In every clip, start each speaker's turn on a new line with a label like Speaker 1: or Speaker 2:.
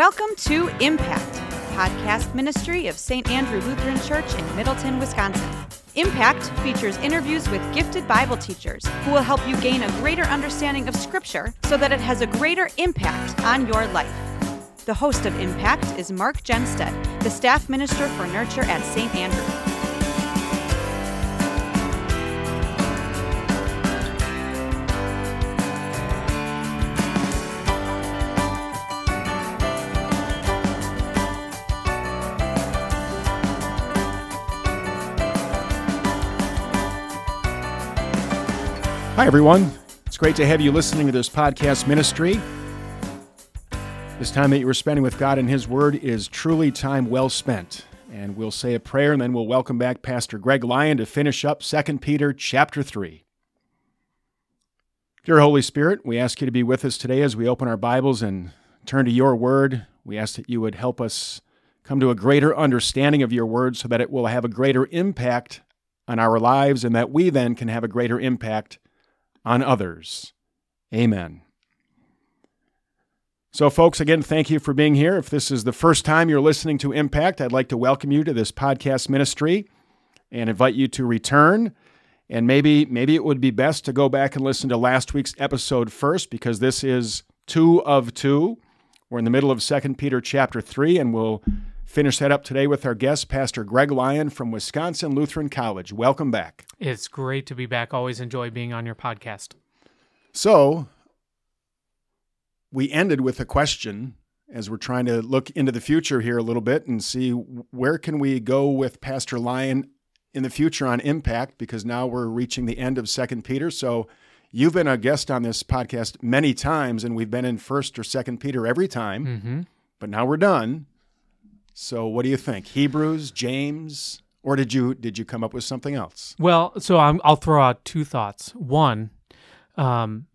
Speaker 1: Welcome to Impact, podcast ministry of St. Andrew Lutheran Church in Middleton, Wisconsin. Impact features interviews with gifted Bible teachers who will help you gain a greater understanding of Scripture so that it has a greater impact on your life. The host of Impact is Mark Genstead, the staff minister for nurture at St. Andrew.
Speaker 2: Hi, everyone. It's great to have you listening to this podcast ministry. This time that you are spending with God and His Word is truly time well spent. And we'll say a prayer and then we'll welcome back Pastor Greg Lyon to finish up 2 Peter chapter 3. Dear Holy Spirit, we ask you to be with us today as we open our Bibles and turn to your Word. We ask that you would help us come to a greater understanding of your Word so that it will have a greater impact on our lives and that we then can have a greater impact on others. Amen. So, folks, again, thank you for being here. If this is the first time you're listening to Impact, I'd like to welcome you to this podcast ministry and invite you to return. And maybe, maybe it would be best to go back and listen to last week's episode first, because this is two of two. We're in the middle of 2 Peter chapter 3, and we'll finish that up today with our guest, Pastor Greg Lyon from Wisconsin Lutheran College. Welcome back.
Speaker 3: It's great to be back. Always enjoy being on your podcast.
Speaker 2: So, we ended with a question as we're trying to look into the future here a little bit and see where can we go with Pastor Lyon in the future on impact because now we're reaching the end of Second Peter. So, you've been a guest on this podcast many times, and we've been in First or Second Peter every time.
Speaker 3: Mm-hmm.
Speaker 2: But now we're done. So what do you think? Hebrews, James, or did you did you come up with something else?
Speaker 3: Well, so i will throw out two thoughts. One, um,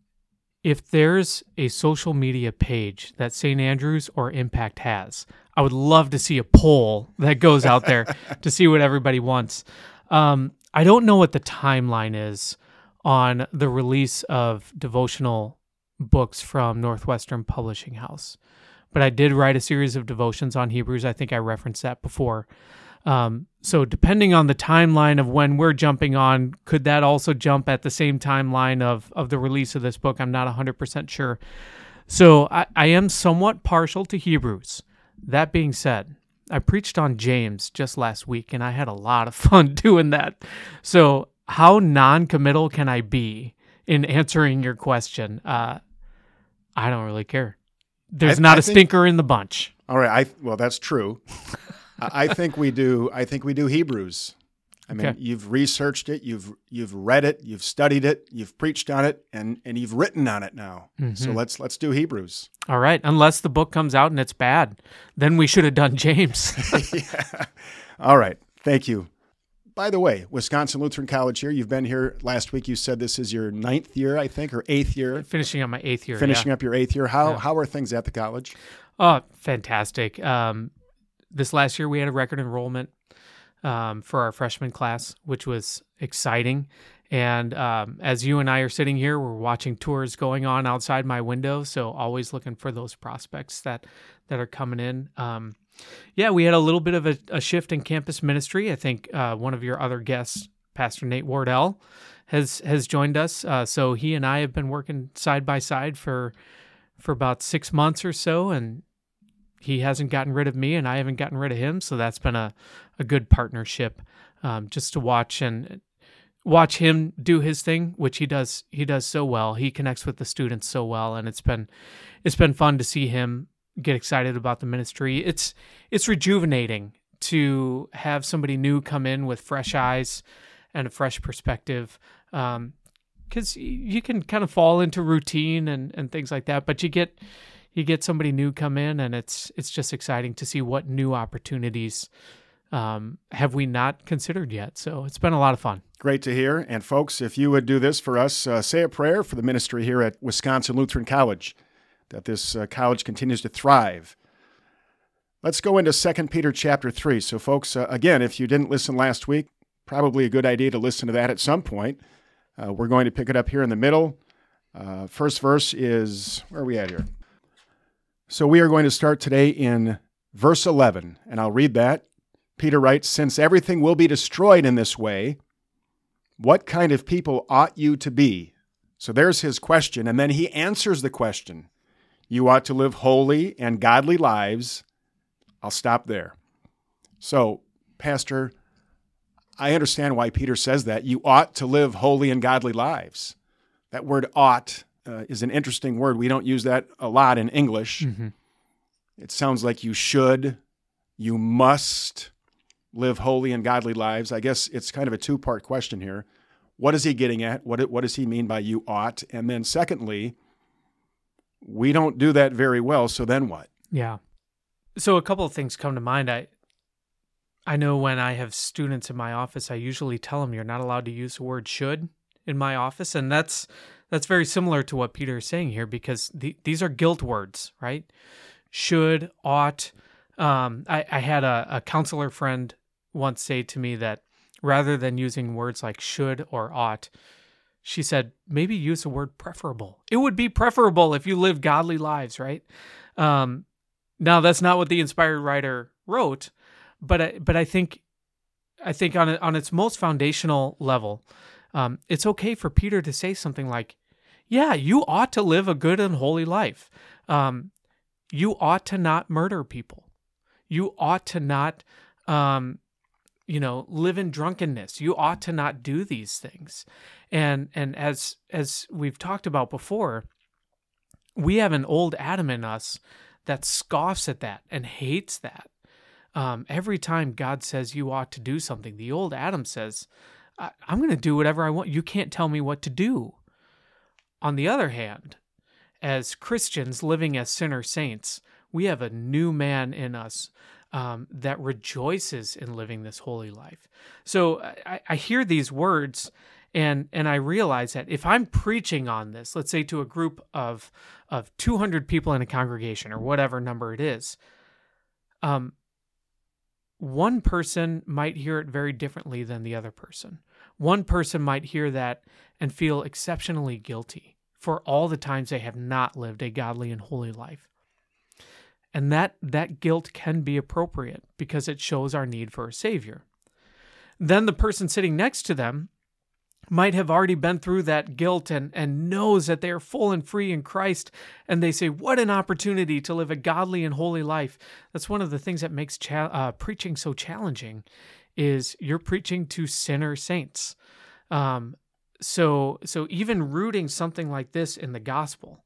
Speaker 3: if there's a social media page that St. Andrews or Impact has, I would love to see a poll that goes out there to see what everybody wants. Um, I don't know what the timeline is on the release of devotional books from Northwestern Publishing House but I did write a series of devotions on Hebrews. I think I referenced that before. Um, so depending on the timeline of when we're jumping on, could that also jump at the same timeline of of the release of this book? I'm not 100% sure. So I, I am somewhat partial to Hebrews. That being said, I preached on James just last week and I had a lot of fun doing that. So how non-committal can I be in answering your question? Uh, I don't really care. There's I, not I a think, stinker in the bunch.
Speaker 2: All right, I well that's true. I think we do. I think we do Hebrews. I mean, okay. you've researched it, you've you've read it, you've studied it, you've preached on it, and and you've written on it now. Mm-hmm. So let's let's do Hebrews.
Speaker 3: All right, unless the book comes out and it's bad, then we should have done James.
Speaker 2: yeah. All right. Thank you. By the way, Wisconsin Lutheran College here. You've been here last week. You said this is your ninth year, I think, or eighth year.
Speaker 3: Finishing up my eighth year.
Speaker 2: Finishing
Speaker 3: yeah.
Speaker 2: up your eighth year. How yeah. how are things at the college?
Speaker 3: Oh, fantastic. Um, this last year we had a record enrollment um, for our freshman class, which was exciting. And um, as you and I are sitting here, we're watching tours going on outside my window. So always looking for those prospects that that are coming in. Um, yeah, we had a little bit of a, a shift in campus ministry. I think uh, one of your other guests, Pastor Nate Wardell, has has joined us. Uh, so he and I have been working side by side for for about six months or so, and he hasn't gotten rid of me, and I haven't gotten rid of him. So that's been a a good partnership, um, just to watch and watch him do his thing, which he does he does so well. He connects with the students so well, and it's been it's been fun to see him get excited about the ministry. It's it's rejuvenating to have somebody new come in with fresh eyes and a fresh perspective. Um, because you can kind of fall into routine and, and things like that, but you get you get somebody new come in, and it's it's just exciting to see what new opportunities um, have we not considered yet. So it's been a lot of fun.
Speaker 2: Great to hear. And folks, if you would do this for us, uh, say a prayer for the ministry here at Wisconsin Lutheran College that this uh, college continues to thrive. Let's go into 2 Peter chapter 3. So, folks, uh, again, if you didn't listen last week, probably a good idea to listen to that at some point. Uh, we're going to pick it up here in the middle. Uh, first verse is, where are we at here? So we are going to start today in verse 11, and I'll read that. Peter writes Since everything will be destroyed in this way, what kind of people ought you to be? So there's his question, and then he answers the question. You ought to live holy and godly lives. I'll stop there. So, Pastor, I understand why Peter says that. You ought to live holy and godly lives. That word ought uh, is an interesting word. We don't use that a lot in English.
Speaker 3: Mm-hmm.
Speaker 2: It sounds like you should, you must live holy and godly lives. I guess it's kind of a two part question here. What is he getting at? What, what does he mean by you ought? And then, secondly, we don't do that very well. So then what?
Speaker 3: Yeah. So a couple of things come to mind. I I know when I have students in my office, I usually tell them you're not allowed to use the word should in my office, and that's that's very similar to what Peter is saying here because the, these are guilt words, right? Should, ought. Um, I, I had a, a counselor friend once say to me that rather than using words like should or ought, she said maybe use the word preferable. It would be preferable if you live godly lives, right? Um, now that's not what the inspired writer wrote, but I, but I think I think on on its most foundational level, um, it's okay for Peter to say something like, "Yeah, you ought to live a good and holy life. Um, you ought to not murder people. You ought to not, um, you know, live in drunkenness. You ought to not do these things." And and as as we've talked about before, we have an old Adam in us that scoffs at that and hates that. Um, every time God says you ought to do something, the old Adam says, I- I'm going to do whatever I want. You can't tell me what to do. On the other hand, as Christians living as sinner saints, we have a new man in us um, that rejoices in living this holy life. So I, I hear these words and and I realize that if I'm preaching on this, let's say to a group of of 200 people in a congregation or whatever number it is, um, one person might hear it very differently than the other person. One person might hear that and feel exceptionally guilty for all the times they have not lived a godly and holy life. And that that guilt can be appropriate because it shows our need for a savior. Then the person sitting next to them might have already been through that guilt and, and knows that they are full and free in Christ. And they say, What an opportunity to live a godly and holy life. That's one of the things that makes cha- uh, preaching so challenging is you're preaching to sinner saints. Um, so, so even rooting something like this in the gospel,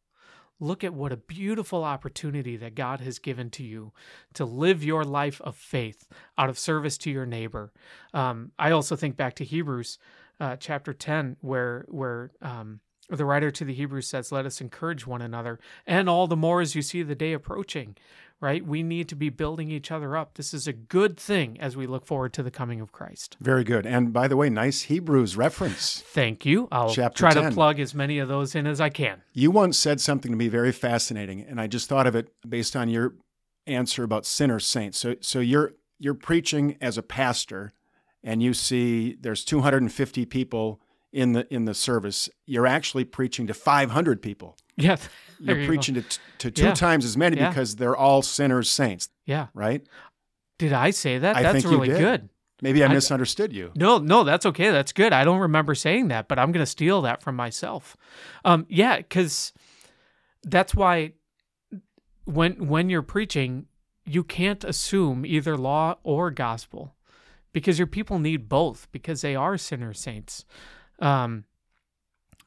Speaker 3: look at what a beautiful opportunity that God has given to you to live your life of faith out of service to your neighbor. Um, I also think back to Hebrews uh, chapter 10 where where um, the writer to the Hebrews says, "Let us encourage one another, and all the more as you see the day approaching." Right? We need to be building each other up. This is a good thing as we look forward to the coming of Christ.
Speaker 2: Very good. And by the way, nice Hebrews reference.
Speaker 3: Thank you. I'll
Speaker 2: Chapter
Speaker 3: try
Speaker 2: 10.
Speaker 3: to plug as many of those in as I can.
Speaker 2: You once said something to me very fascinating, and I just thought of it based on your answer about sinner saints. So, so you're you're preaching as a pastor, and you see there's 250 people in the in the service. You're actually preaching to 500 people.
Speaker 3: Yeah.
Speaker 2: You're
Speaker 3: you
Speaker 2: preaching to, to two
Speaker 3: Yeah.
Speaker 2: times as many
Speaker 3: Yeah.
Speaker 2: because they're all sinners saints,
Speaker 3: Yeah.
Speaker 2: right?
Speaker 3: Did I say that?
Speaker 2: I
Speaker 3: That's
Speaker 2: think you
Speaker 3: really
Speaker 2: did.
Speaker 3: good.
Speaker 2: Maybe I,
Speaker 3: I-
Speaker 2: misunderstood you.
Speaker 3: No, no, that's okay. That's good. I don't remember saying that, but I'm going to steal that from myself. Um, yeah, because that's why when when you're preaching, you can't assume either law or gospel, because your people need both because they are sinner saints. Um,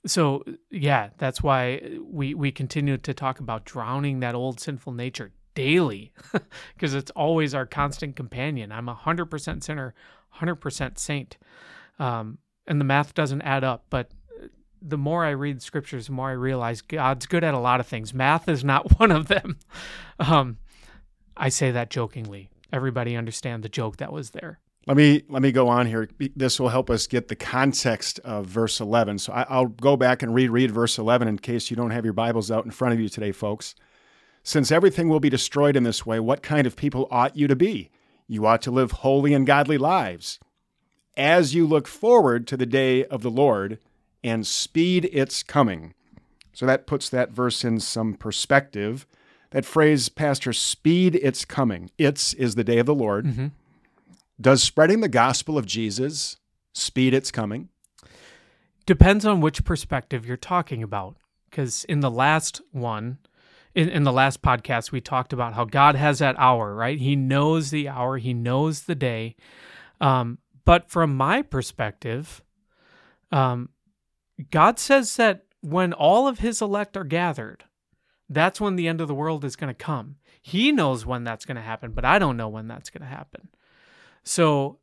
Speaker 3: so yeah, that's why we we continue to talk about drowning that old sinful nature daily, because it's always our constant companion. I'm a hundred percent sinner, hundred percent saint, um, and the math doesn't add up. But the more I read scriptures, the more I realize God's good at a lot of things. Math is not one of them. Um, I say that jokingly. Everybody understand the joke that was there.
Speaker 2: Let me let me go on here. This will help us get the context of verse 11. So I, I'll go back and reread verse 11 in case you don't have your Bibles out in front of you today, folks. Since everything will be destroyed in this way, what kind of people ought you to be? You ought to live holy and godly lives, as you look forward to the day of the Lord and speed its coming. So that puts that verse in some perspective. that phrase, Pastor, speed its coming. It's is the day of the Lord.
Speaker 3: Mm-hmm.
Speaker 2: Does spreading the gospel of Jesus speed its coming?
Speaker 3: Depends on which perspective you're talking about. Because in the last one, in, in the last podcast, we talked about how God has that hour, right? He knows the hour, He knows the day. Um, but from my perspective, um, God says that when all of His elect are gathered, that's when the end of the world is going to come. He knows when that's going to happen, but I don't know when that's going to happen. So,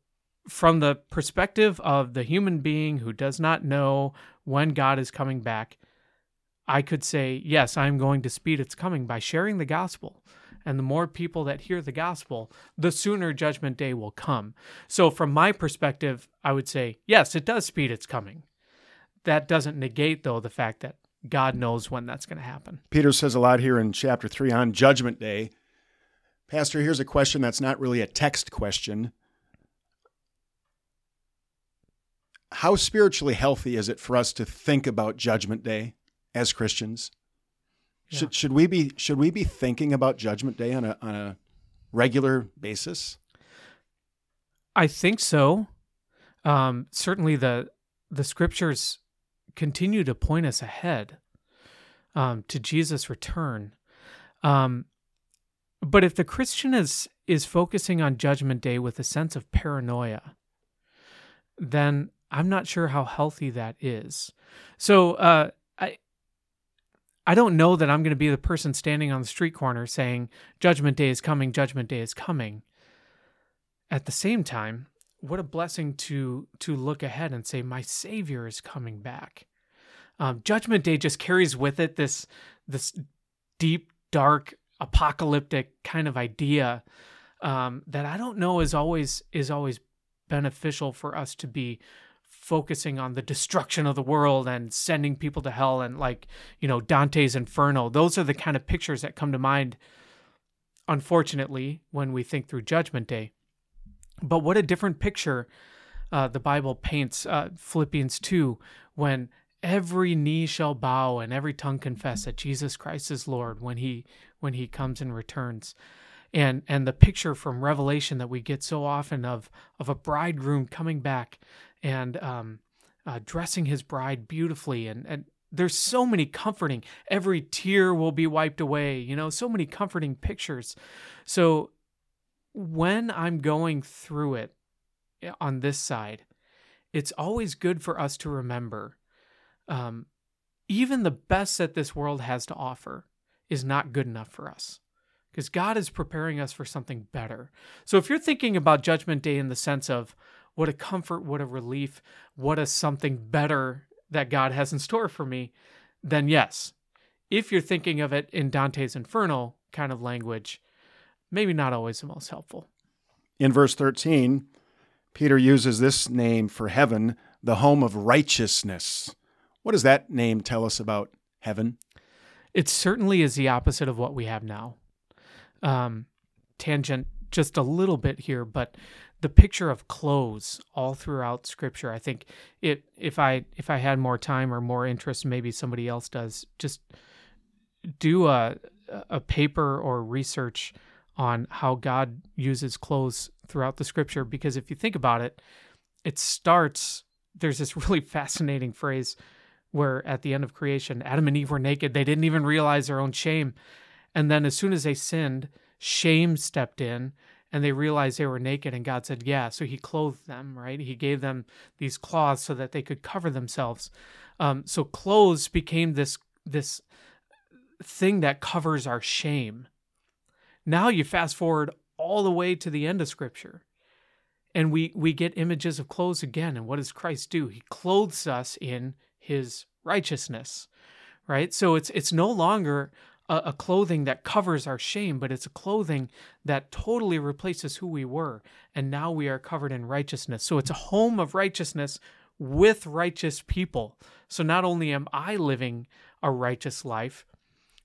Speaker 3: from the perspective of the human being who does not know when God is coming back, I could say, yes, I'm going to speed its coming by sharing the gospel. And the more people that hear the gospel, the sooner judgment day will come. So, from my perspective, I would say, yes, it does speed its coming. That doesn't negate, though, the fact that God knows when that's going to happen.
Speaker 2: Peter says a lot here in chapter 3 on Judgment Day. Pastor, here's a question that's not really a text question. How spiritually healthy is it for us to think about Judgment Day as Christians?
Speaker 3: Yeah.
Speaker 2: Should, should we be should we be thinking about Judgment Day on a on a regular basis?
Speaker 3: I think so. Um, certainly, the the scriptures continue to point us ahead um, to Jesus' return. Um, but if the Christian is is focusing on Judgment Day with a sense of paranoia, then I'm not sure how healthy that is. So uh, I I don't know that I'm going to be the person standing on the street corner saying Judgment Day is coming, Judgment Day is coming. At the same time, what a blessing to to look ahead and say my Savior is coming back. Um, Judgment Day just carries with it this this deep, dark, apocalyptic kind of idea um, that I don't know is always is always beneficial for us to be focusing on the destruction of the world and sending people to hell and like you know Dante's Inferno. Those are the kind of pictures that come to mind. Unfortunately, when we think through Judgment Day, but what a different picture uh, the Bible paints. Uh, Philippians two, when every knee shall bow and every tongue confess that Jesus Christ is Lord when he when he comes and returns. And and the picture from Revelation that we get so often of of a bridegroom coming back and um, uh, dressing his bride beautifully and and there's so many comforting every tear will be wiped away you know so many comforting pictures so when i'm going through it eh, on this side it's always good for us to remember um, even the best that this world has to offer is not good enough for us because God is preparing us for something better. So if you're thinking about Judgment Day in the sense of what a comfort, what a relief, what a something better that God has in store for me, then yes. If you're thinking of it in Dante's Inferno kind of language, maybe not always the most helpful.
Speaker 2: In verse 13, Peter uses this name for heaven, the home of righteousness. What does that name tell us about heaven?
Speaker 3: It certainly is the opposite of what we have now. Um, tangent just a little bit here, but the picture of clothes all throughout Scripture. I think it if I if I had more time or more interest, maybe somebody else does. Just do a a paper or research on how God uses clothes throughout the Scripture, because if you think about it, it starts. There's this really fascinating phrase where at the end of creation, Adam and Eve were naked. They didn't even realize their own shame. And then as soon as they sinned, shame stepped in and they realized they were naked. And God said, Yeah. So he clothed them, right? He gave them these cloths so that they could cover themselves. Um, so clothes became this, this thing that covers our shame. Now you fast forward all the way to the end of Scripture. And we, we get images of clothes again. And what does Christ do? He clothes us in his righteousness right so it's it's no longer a, a, clothing that covers our shame but it's a clothing that totally replaces who we were. And now we are covered in righteousness. So it's a home of righteousness with righteous people. So not only am i living a righteous life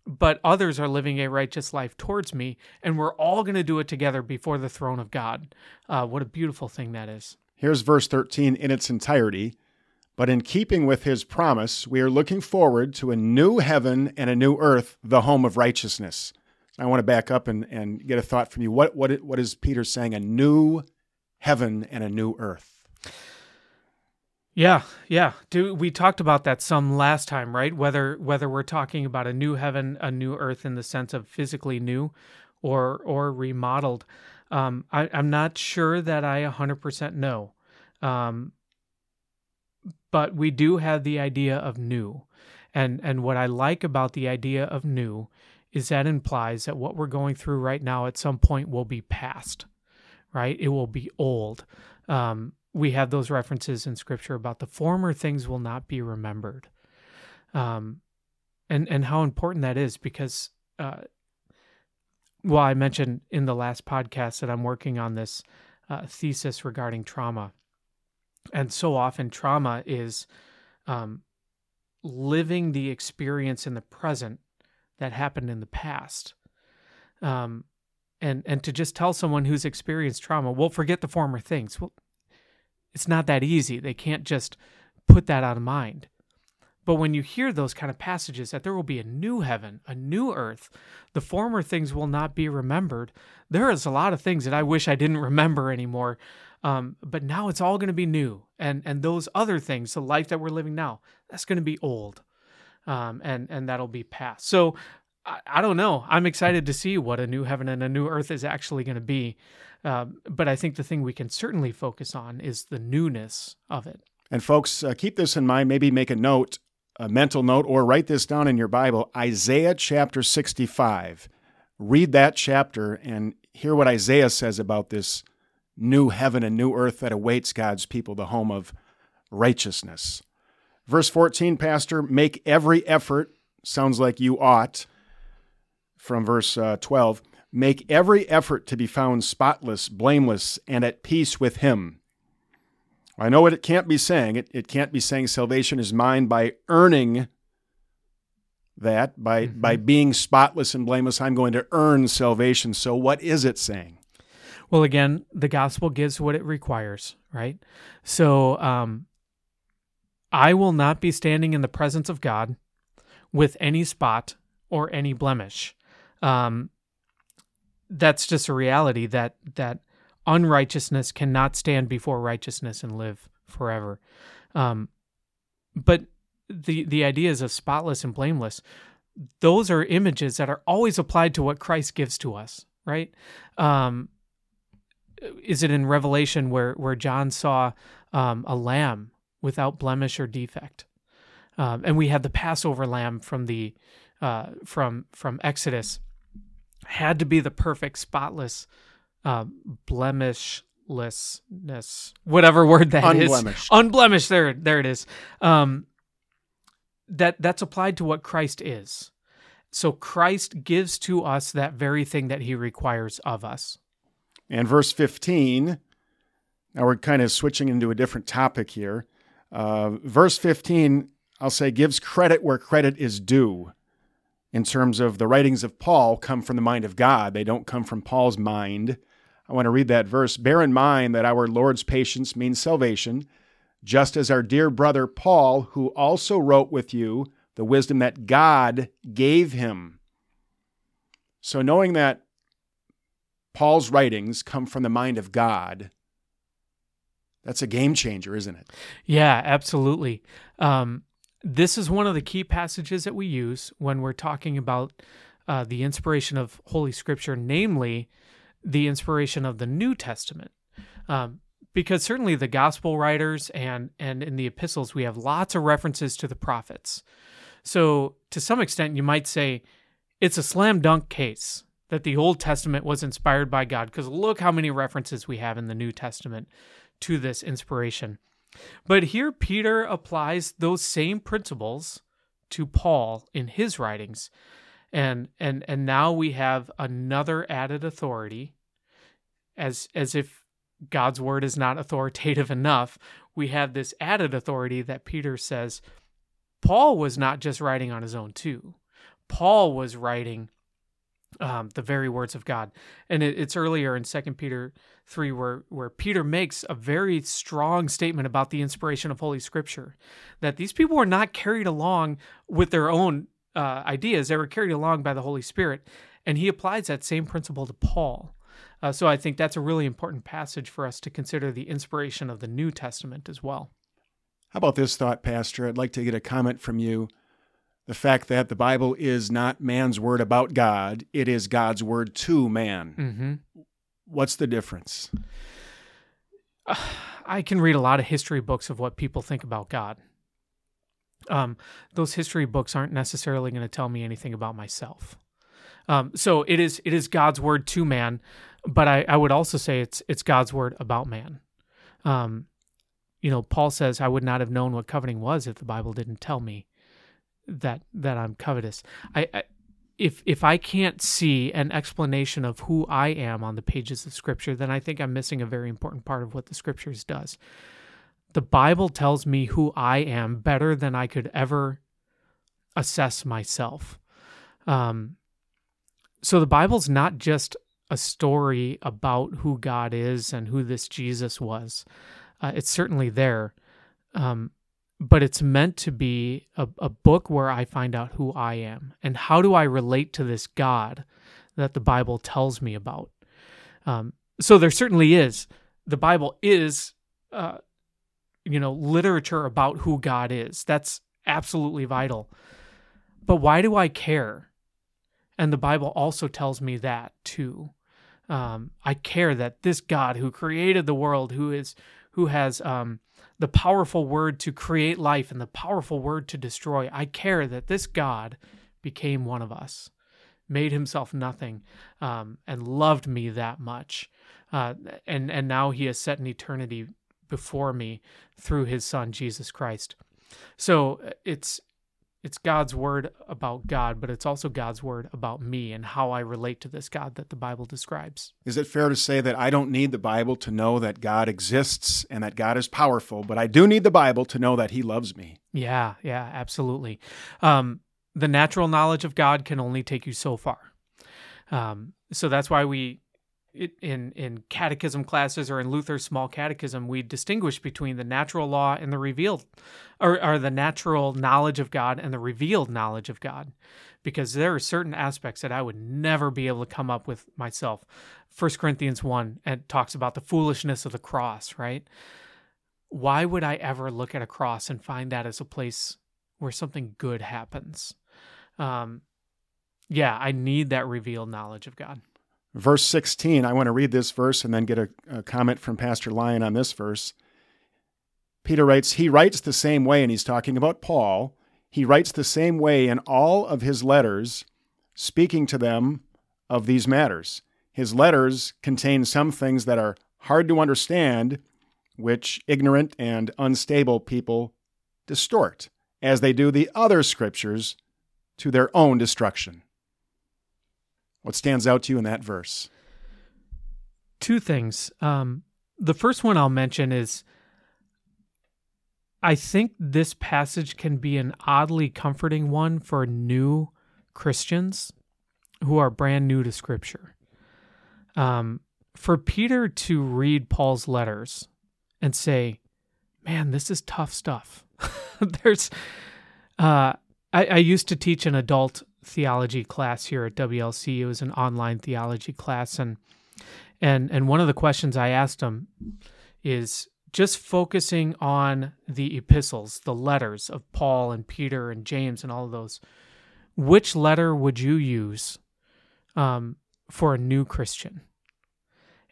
Speaker 3: but others are living a righteous life towards me and we're all going to do it together before the throne of god. Uh, what a beautiful thing that is.
Speaker 2: Here's verse 13 in its entirety but in keeping with his promise, we are looking forward to a new heaven and a new earth, the home of righteousness. I want to back up and, and get a thought from you. What what what is Peter saying? A new heaven and a new earth.
Speaker 3: Yeah, yeah. Do we talked about that some last time, right? Whether whether we're talking about a new heaven, a new earth in the sense of physically new, or or remodeled. Um, I, am not sure that I 100% know, um, but we do have the idea of new, and and what I like about the idea of new is that implies that what we're going through right now at some point will be past, right? It will be old. Um, we have those references in scripture about the former things will not be remembered. Um, and, and how important that is because, uh, well, I mentioned in the last podcast that I'm working on this uh, thesis regarding trauma. And so often, trauma is um, living the experience in the present that happened in the past. Um, and and to just tell someone who's experienced trauma, well, forget the former things. Well, it's not that easy. They can't just put that out of mind. But when you hear those kind of passages that there will be a new heaven, a new earth, the former things will not be remembered. There is a lot of things that I wish I didn't remember anymore. Um, but now it's all going to be new, and and those other things, the life that we're living now, that's going to be old, um, and and that'll be past. So I, I don't know. I'm excited to see what a new heaven and a new earth is actually going to be. Um, but I think the thing we can certainly focus on is the newness of it.
Speaker 2: And folks, uh, keep this in mind. Maybe make a note, a mental note, or write this down in your Bible Isaiah chapter 65. Read that chapter and hear what Isaiah says about this new heaven and new earth that awaits God's people, the home of righteousness. Verse 14, Pastor, make every effort, sounds like you ought, from verse uh, 12 Make every effort to be found spotless, blameless, and at peace with Him. I know what it can't be saying. It, it can't be saying salvation is mine by earning that, by, mm-hmm. by being spotless and blameless. I'm going to earn salvation. So, what is it saying?
Speaker 3: Well, again, the gospel gives what it requires, right? So, um, I will not be standing in the presence of God with any spot or any blemish. Um, that's just a reality that that unrighteousness cannot stand before righteousness and live forever. Um, but the the ideas of spotless and blameless, those are images that are always applied to what Christ gives to us, right? Um, is it in Revelation where where John saw um, a lamb without blemish or defect, um, and we had the Passover lamb from the uh, from from Exodus had to be the perfect, spotless, uh, blemishlessness, whatever word that
Speaker 2: Unblemished.
Speaker 3: is. Unblemished. There, there it is. Um, that that's applied to what Christ is. So Christ gives to us that very thing that He requires of us.
Speaker 2: And verse fifteen. Now we're kind of switching into a different topic here. Uh, verse 15, I'll say, gives credit where credit is due in terms of the writings of Paul come from the mind of God. They don't come from Paul's mind. I want to read that verse. Bear in mind that our Lord's patience means salvation, just as our dear brother Paul, who also wrote with you the wisdom that God gave him. So, knowing that Paul's writings come from the mind of God, that's a game changer, isn't it?
Speaker 3: Yeah, absolutely. Um, this is one of the key passages that we use when we're talking about uh, the inspiration of Holy Scripture, namely the inspiration of the New Testament. Um, because certainly the gospel writers and and in the epistles we have lots of references to the prophets. So to some extent you might say it's a slam dunk case that the Old Testament was inspired by God because look how many references we have in the New Testament to this inspiration. But here Peter applies those same principles to Paul in his writings. And and and now we have another added authority as as if God's word is not authoritative enough, we have this added authority that Peter says Paul was not just writing on his own too. Paul was writing um, the very words of God. And it, it's earlier in Second Peter three where where Peter makes a very strong statement about the inspiration of Holy Scripture, that these people were not carried along with their own uh, ideas; they were carried along by the Holy Spirit. And he applies that same principle to Paul. Uh, so I think that's a really important passage for us to consider the inspiration of the New Testament as well.
Speaker 2: How about this thought, Pastor? I'd like to get a comment from you. The fact that the Bible is not man's word about God, it is God's word to man.
Speaker 3: Mm-hmm.
Speaker 2: What's the difference?
Speaker 3: I can read a lot of history books of what people think about God. Um, those history books aren't necessarily going to tell me anything about myself. Um, so it is it is God's word to man, but I, I would also say it's it's God's word about man. Um, you know, Paul says, "I would not have known what coveting was if the Bible didn't tell me that that I'm covetous." I, I if if I can't see an explanation of who I am on the pages of Scripture, then I think I'm missing a very important part of what the Scriptures does. The Bible tells me who I am better than I could ever assess myself. Um, so the Bible's not just a story about who God is and who this Jesus was. Uh, it's certainly there, um, but it's meant to be a, a book where I find out who I am and how do I relate to this God that the Bible tells me about. Um, so there certainly is. The Bible is, uh, you know, literature about who God is. That's absolutely vital. But why do I care? And the Bible also tells me that too. Um, I care that this God who created the world, who is who has um, the powerful word to create life and the powerful word to destroy, I care that this God became one of us, made himself nothing, um, and loved me that much. Uh, and and now he has set an eternity before me through his son Jesus Christ. So uh, it's it's God's word about God, but it's also God's word about me and how I relate to this God that the Bible describes.
Speaker 2: Is it fair to say that I don't need the Bible to know that God exists and that God is powerful, but I do need the Bible to know that He loves me?
Speaker 3: Yeah, yeah, absolutely. Um, the natural knowledge of God can only take you so far. Um, so that's why we in in catechism classes or in Luther's small catechism, we distinguish between the natural law and the revealed, or, or the natural knowledge of God and the revealed knowledge of God, because there are certain aspects that I would never be able to come up with myself. First Corinthians one and talks about the foolishness of the cross, right? Why would I ever look at a cross and find that as a place where something good happens? Um, yeah, I need that revealed knowledge of God
Speaker 2: verse 16. I want to read this verse and then get a, a, comment from Pastor Lyon on this verse. Peter writes, He writes the same way, and he's talking about Paul. He writes the same way in all of his letters, speaking to them of these matters. His letters contain some things that are hard to understand, which ignorant and unstable people distort, as they do the other scriptures to their own destruction. What stands out to you in that verse?
Speaker 3: Two things. Um, the first one I'll mention is I think this passage can be an oddly comforting one for new Christians who are brand new to Scripture. Um, for Peter to read Paul's letters and say, "Man, this is tough stuff." There's, uh, I, I used to teach an adult theology class here at WLC. It was an online theology class, and and and one of the questions I asked them is just focusing on the epistles, the letters of Paul and Peter and James and all of those. Which letter would you use um, for a new Christian?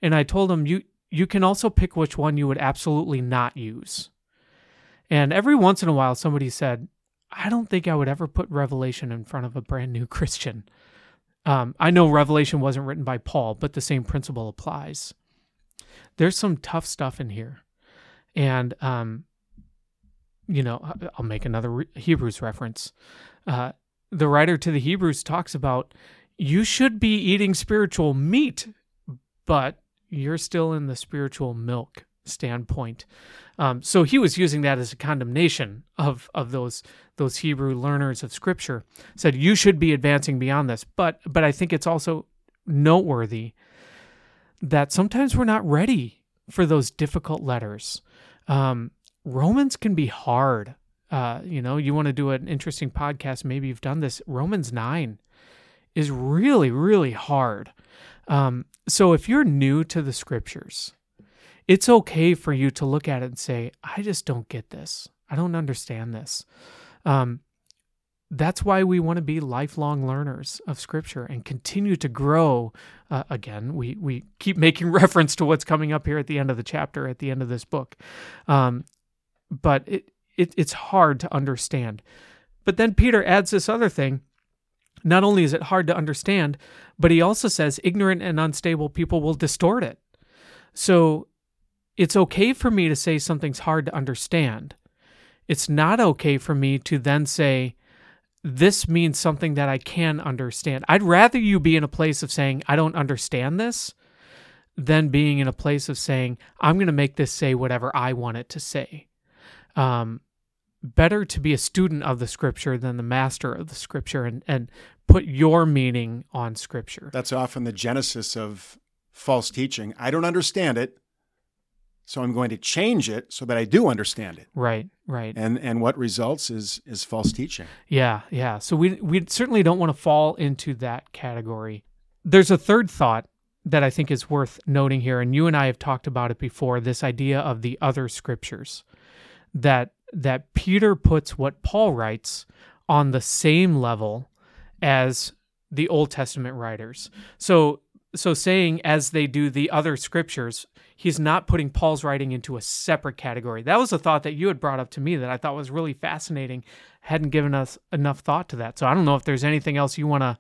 Speaker 3: And I told them you you can also pick which one you would absolutely not use. And every once in a while, somebody said, I don't think I would ever put Revelation in front of a brand new Christian. Um, I know Revelation wasn't written by Paul, but the same principle applies. There's some tough stuff in here. And, um, you know, I'll make another Hebrews reference. Uh, the writer to the Hebrews talks about you should be eating spiritual meat, but you're still in the spiritual milk standpoint. Um, so he was using that as a condemnation of of those those Hebrew learners of Scripture. Said you should be advancing beyond this, but but I think it's also noteworthy that sometimes we're not ready for those difficult letters. Um, Romans can be hard. Uh, you know, you want to do an interesting podcast. Maybe you've done this. Romans nine is really, really hard. Um, so if you're new to the scriptures, it's okay for you to look at it and say, I just don't get this. I don't understand this. Um, that's why we want to be lifelong learners of scripture and continue to grow uh, again we we keep making reference to what's coming up here at the end of the chapter at the end of this book um, but it, it it's hard to understand but then peter adds this other thing not only is it hard to understand but he also says ignorant and unstable people will distort it so it's okay for me to say something's hard to understand it's not okay for me to then say this means something that I can understand. I'd rather you be in a place of saying, I don't understand this, than being in a place of saying, I'm going to make this say whatever I want it to say. Um, better to be a student of the scripture than the master of the scripture and, and put your meaning on scripture.
Speaker 2: That's often the genesis of false teaching. I don't understand it. So I'm going to change it so that I do understand it.
Speaker 3: Right, right.
Speaker 2: And and what results is is false teaching.
Speaker 3: Yeah, yeah. So we we certainly don't want to fall into that category. There's a third thought that I think is worth noting here and you and I have talked about it before, this idea of the other scriptures. That that Peter puts what Paul writes on the same level as the Old Testament writers. So so saying as they do the other scriptures, he's not putting Paul's writing into a separate category. That was a thought that you had brought up to me that I thought was really fascinating. Hadn't given us enough thought to that. So I don't know if there's anything else you want to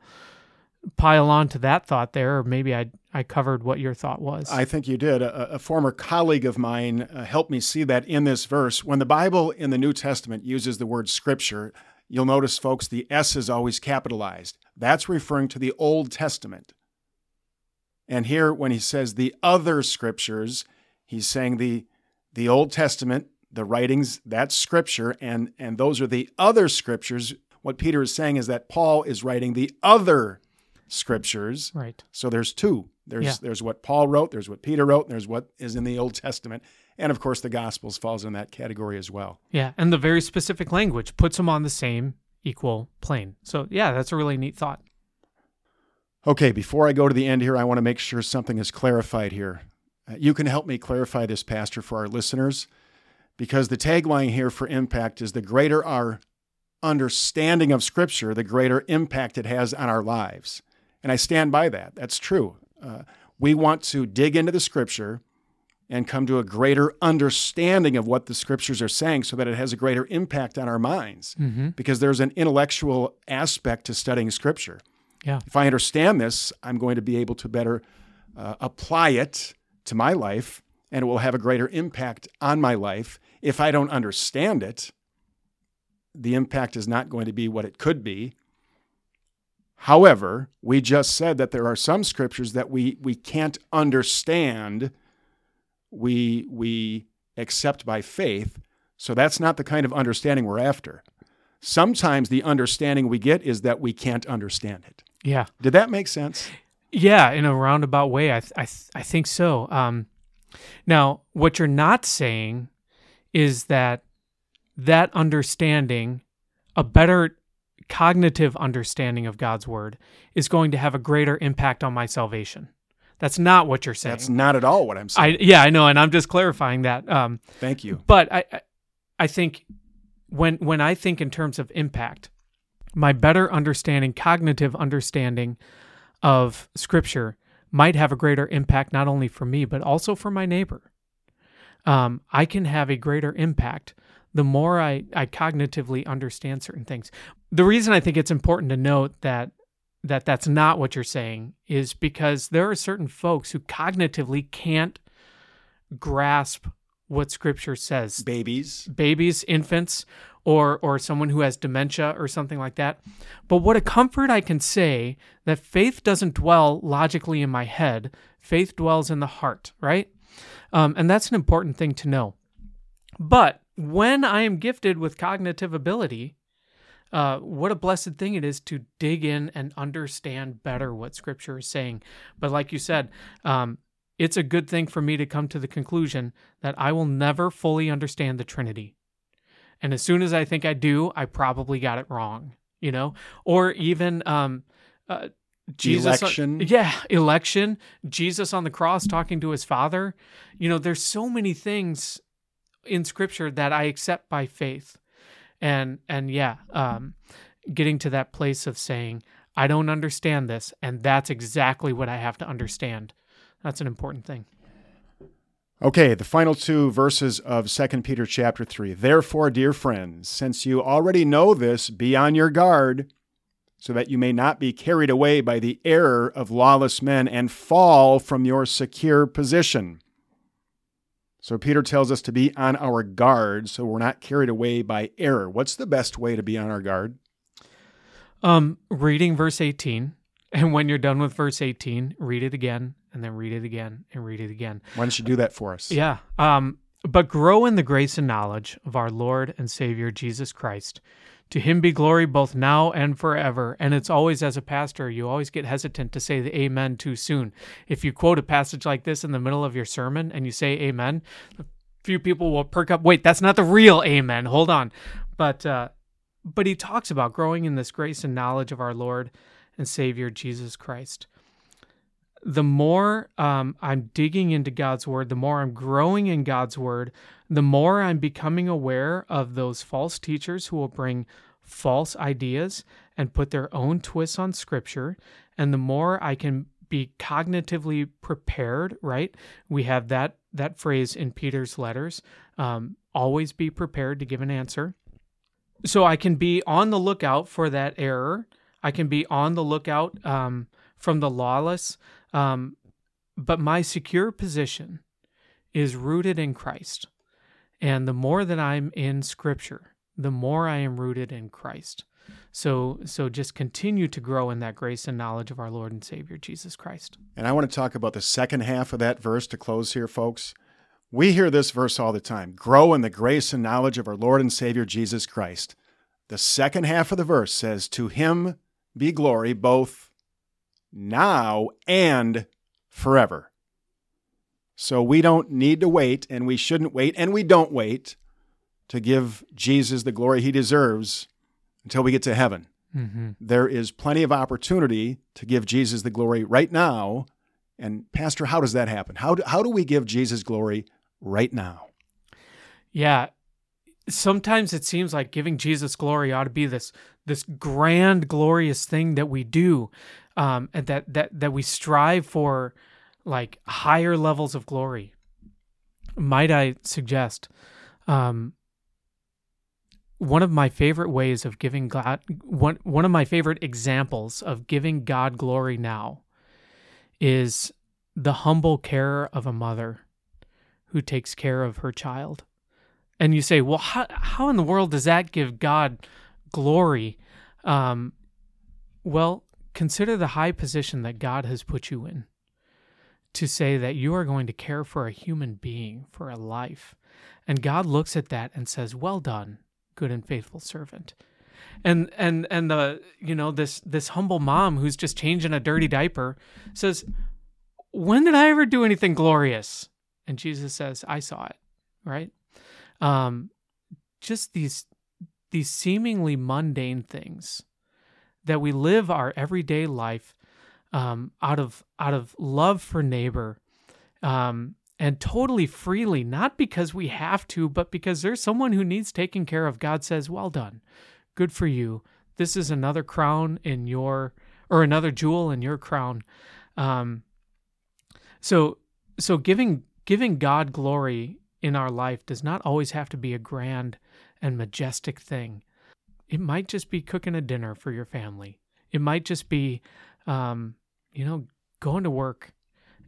Speaker 3: pile on to that thought there, or maybe I I covered what your thought was.
Speaker 2: I think you did. A, a former colleague of mine uh, helped me see that in this verse. When the Bible in the New Testament uses the word scripture, you'll notice, folks, the S is always capitalized. That's referring to the Old Testament. And here, when he says the other scriptures, he's saying the, the Old Testament, the writings, that's scripture, and, and those are the other scriptures. What Peter is saying is that Paul is writing the other scriptures.
Speaker 3: Right.
Speaker 2: So there's two. There's
Speaker 3: Yeah.
Speaker 2: there's what Paul wrote, there's what Peter wrote, there's what is in the Old Testament. And of course the Gospels falls in that category as well.
Speaker 3: Yeah, and the very specific language puts them on the same equal plane. So yeah, that's a really neat thought.
Speaker 2: Okay, before I go to the end here, I want to make sure something is clarified here. Uh, you can help me clarify this, Pastor, for our listeners, because the tagline here for Impact is the greater our understanding of Scripture, the greater impact it has on our lives. And I stand by that. That's true. Uh, we want to dig into the Scripture and come to a greater understanding of what the Scriptures are saying so that it has a greater impact on our minds,
Speaker 3: Mm-hmm.
Speaker 2: because there's an intellectual aspect to studying Scripture
Speaker 3: Yeah.
Speaker 2: if I understand this, I'm going to be able to better uh, apply it to my life, and it will have a greater impact on my life. If I don't understand it, the impact is not going to be what it could be. However, we just said that there are some scriptures that we, we can't understand, we, we accept by faith. So that's not the kind of understanding we're after. Sometimes the understanding we get is that we can't understand it.
Speaker 3: Yeah.
Speaker 2: Did that make sense?
Speaker 3: Yeah, in a roundabout way, I th- I, th- I think so. Um, now, what you're not saying is that that understanding, a better cognitive understanding of God's word, is going to have a greater impact on my salvation. That's not what you're saying.
Speaker 2: That's not at all what I'm saying.
Speaker 3: I yeah, I know, and I'm just clarifying that. Um,
Speaker 2: Thank you.
Speaker 3: but I, I- I think when when I think in terms of impact, my better understanding, cognitive understanding of Scripture might have a greater impact not only for me but also for my neighbor. Um, I can have a greater impact the more I, I cognitively understand certain things. The reason I think it's important to note that that that's not what you're saying is because there are certain folks who cognitively can't grasp what scripture says
Speaker 2: Babies.
Speaker 3: babies, infants, or or someone who has dementia or something like that. But what a comfort I can say that faith doesn't dwell logically in my head. Faith dwells in the heart, right? Um, and that's an important thing to know. But when I am gifted with cognitive ability, uh, what a blessed thing it is to dig in and understand better what Scripture is saying. But like you said, um, it's a good thing for me to come to the conclusion that I will never fully understand the Trinity. And as soon as I think I do, I probably got it wrong, you know? Or even um, uh, Jesus
Speaker 2: Election.
Speaker 3: yeah, election, Jesus on the cross talking to his father. You know, there's so many things in scripture that I accept by faith. And and yeah, um getting to that place of saying, I don't understand this, and that's exactly what I have to understand. That's an important thing.
Speaker 2: Okay, the final two verses of 2 Peter chapter 3. Therefore, dear friends, since you already know this, be on your guard, so that you may not be carried away by the error of lawless men and fall from your secure position. So, Peter tells us to be on our guard so we're not carried away by error. What's the best way to be on our guard?
Speaker 3: Um, reading verse 18, and when you're done with verse 18, read it again, and then read it again, and read it again.
Speaker 2: Why don't you do that for us?
Speaker 3: Yeah. Um, but grow in the grace and knowledge of our Lord and Savior Jesus Christ. To him be glory both now and forever. And it's always, as a pastor, you always get hesitant to say the amen too soon. If you quote a passage like this in the middle of your sermon and you say amen, a few people will perk up. Wait, that's not the real amen. Hold on. But, uh, but he talks about growing in this grace and knowledge of our Lord and Savior Jesus Christ the more um, I'm digging into God's word, the more I'm growing in God's word, the more I'm becoming aware of those false teachers who will bring false ideas and put their own twists on scripture. And the more I can be cognitively prepared, right? We have that that phrase in Peter's letters. Um, always be prepared to give an answer. So I can be on the lookout for that error. I can be on the lookout um, from the lawless. Um, but my secure position is rooted in Christ. And the more that I'm in scripture, the more I am rooted in Christ. So so just continue to grow in that grace and knowledge of our Lord and Savior Jesus Christ.
Speaker 2: And I want to talk about the second half of that verse to close here, folks. We hear this verse all the time grow in the grace and knowledge of our Lord and Savior Jesus Christ. The second half of the verse says, To him be glory both now and forever. So we don't need to wait, and we shouldn't wait, and we don't wait to give Jesus the glory he deserves until we get to heaven.
Speaker 3: Mm-hmm.
Speaker 2: There is plenty of opportunity to give Jesus the glory right now. And, Pastor, how does that happen? How do, how do we give Jesus glory right now?
Speaker 3: Yeah. Sometimes it seems like giving Jesus glory ought to be this this grand, glorious thing that we do, um, and that that that we strive for, like higher levels of glory. Might I suggest, um, one of my favorite ways of giving God one one of my favorite examples of giving God glory now is the humble care of a mother who takes care of her child. And you say, well, how, how in the world does that give God glory? Um, well, consider the high position that God has put you in to say that you are going to care for a human being, for a life. And God looks at that and says, well done, good and faithful servant. And and and the you know this this humble mom who's just changing a dirty diaper says, "When did I ever do anything glorious?" And Jesus says, "I saw it." Right? Um, just these these seemingly mundane things that we live our everyday life um, out of out of love for neighbor um, and totally freely, not because we have to, but because there's someone who needs taken care of. God says, "Well done, good for you. This is another crown in your or another jewel in your crown." Um, so so giving giving God glory in our life does not always have to be a grand and majestic thing. It might just be cooking a dinner for your family. It might just be, um, you know, going to work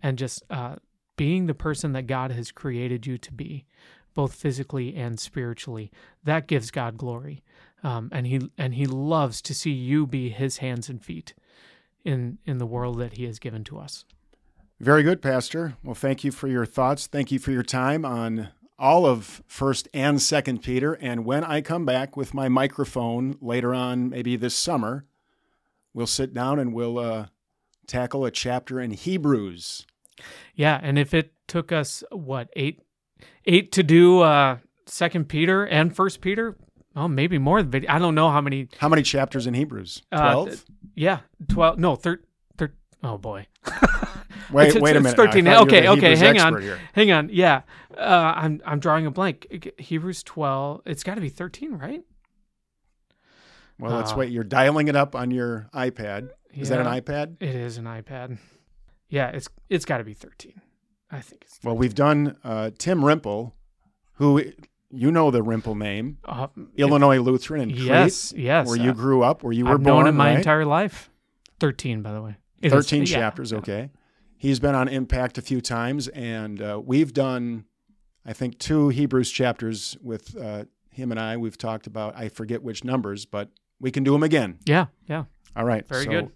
Speaker 3: and just uh, being the person that God has created you to be, both physically and spiritually. That gives God glory, um, and he and He loves to see you be His hands and feet in in the world that He has given to us.
Speaker 2: Very good, Pastor. Well, thank you for your thoughts. Thank you for your time on all of First and Second Peter. And when I come back with my microphone later on, maybe this summer, we'll sit down and we'll uh, tackle a chapter in Hebrews.
Speaker 3: Yeah, and if it took us what eight eight to do uh, Second Peter and First Peter, oh, maybe more. I don't know how many.
Speaker 2: How many chapters in Hebrews?
Speaker 3: Uh,
Speaker 2: Twelve.
Speaker 3: yeah, twelve. No, thir- Oh boy.
Speaker 2: Wait,
Speaker 3: It's-
Speaker 2: wait a minute.
Speaker 3: 13
Speaker 2: you were
Speaker 3: Okay, okay, hang on.
Speaker 2: here.
Speaker 3: Hang on. Yeah. Uh, I'm I'm drawing a blank. Hebrews 12. It's got to be 13, right?
Speaker 2: Well, let's
Speaker 3: Oh.
Speaker 2: wait. You're dialing it up on your iPad. Is that an iPad?
Speaker 3: It is an iPad. Yeah, it's it's got to be 13. I think it's
Speaker 2: Well, we've done uh, Tim Rimple, who you know the Rimple name,
Speaker 3: uh,
Speaker 2: Illinois Lutheran in Crete,
Speaker 3: Yes, yes.
Speaker 2: where you
Speaker 3: uh,
Speaker 2: grew up, where you were
Speaker 3: I've
Speaker 2: born.
Speaker 3: known him my
Speaker 2: right?
Speaker 3: entire life. 13 by the way. It is-
Speaker 2: 13
Speaker 3: yeah,
Speaker 2: chapters,
Speaker 3: yeah.
Speaker 2: He's been on Impact a few times, and uh, we've done, I think, two Hebrews chapters with uh, him and I. We've talked about, I forget which numbers, but we can do them again.
Speaker 3: Yeah, yeah.
Speaker 2: All right.
Speaker 3: Very
Speaker 2: so
Speaker 3: good.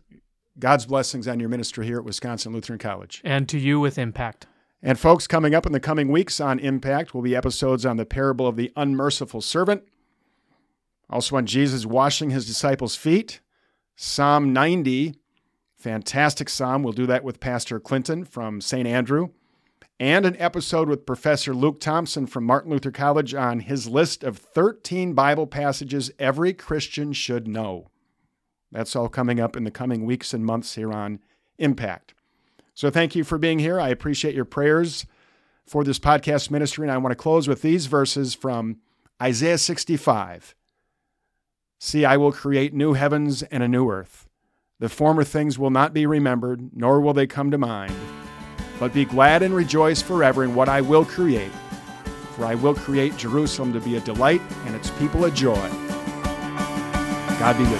Speaker 2: God's blessings on your ministry here at Wisconsin Lutheran College.
Speaker 3: And to you with impact.
Speaker 2: And folks, coming up in the coming weeks on Impact will be episodes on the parable of the unmerciful servant, also on Jesus washing his disciples' feet, Psalm 90, fantastic psalm. We'll do that with Pastor Clinton from St. Andrew, and an episode with Professor Luke Thompson from Martin Luther College on his list of 13 Bible passages every Christian should know. That's all coming up in the coming weeks and months here on Impact. So thank you for being here. I appreciate your prayers for this podcast ministry. And I want to close with these verses from Isaiah 65. See, I will create new heavens and a new earth. The former things will not be remembered, nor will they come to mind. But be glad and rejoice forever in what I will create. For I will create Jerusalem to be a delight and its people a joy. God be with you.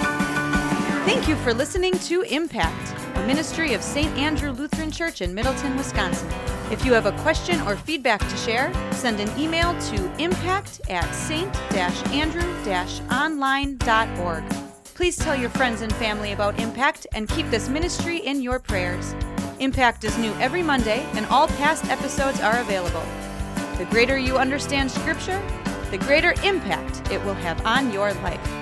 Speaker 1: Thank you for listening to Impact, a ministry of St. Andrew Lutheran Church in Middleton, Wisconsin. If you have a question or feedback to share, send an email to impact at st-andrew-online.org. Please tell your friends and family about Impact and keep this ministry in your prayers. Impact is new every Monday, and all past episodes are available. The greater you understand Scripture, the greater impact it will have on your life.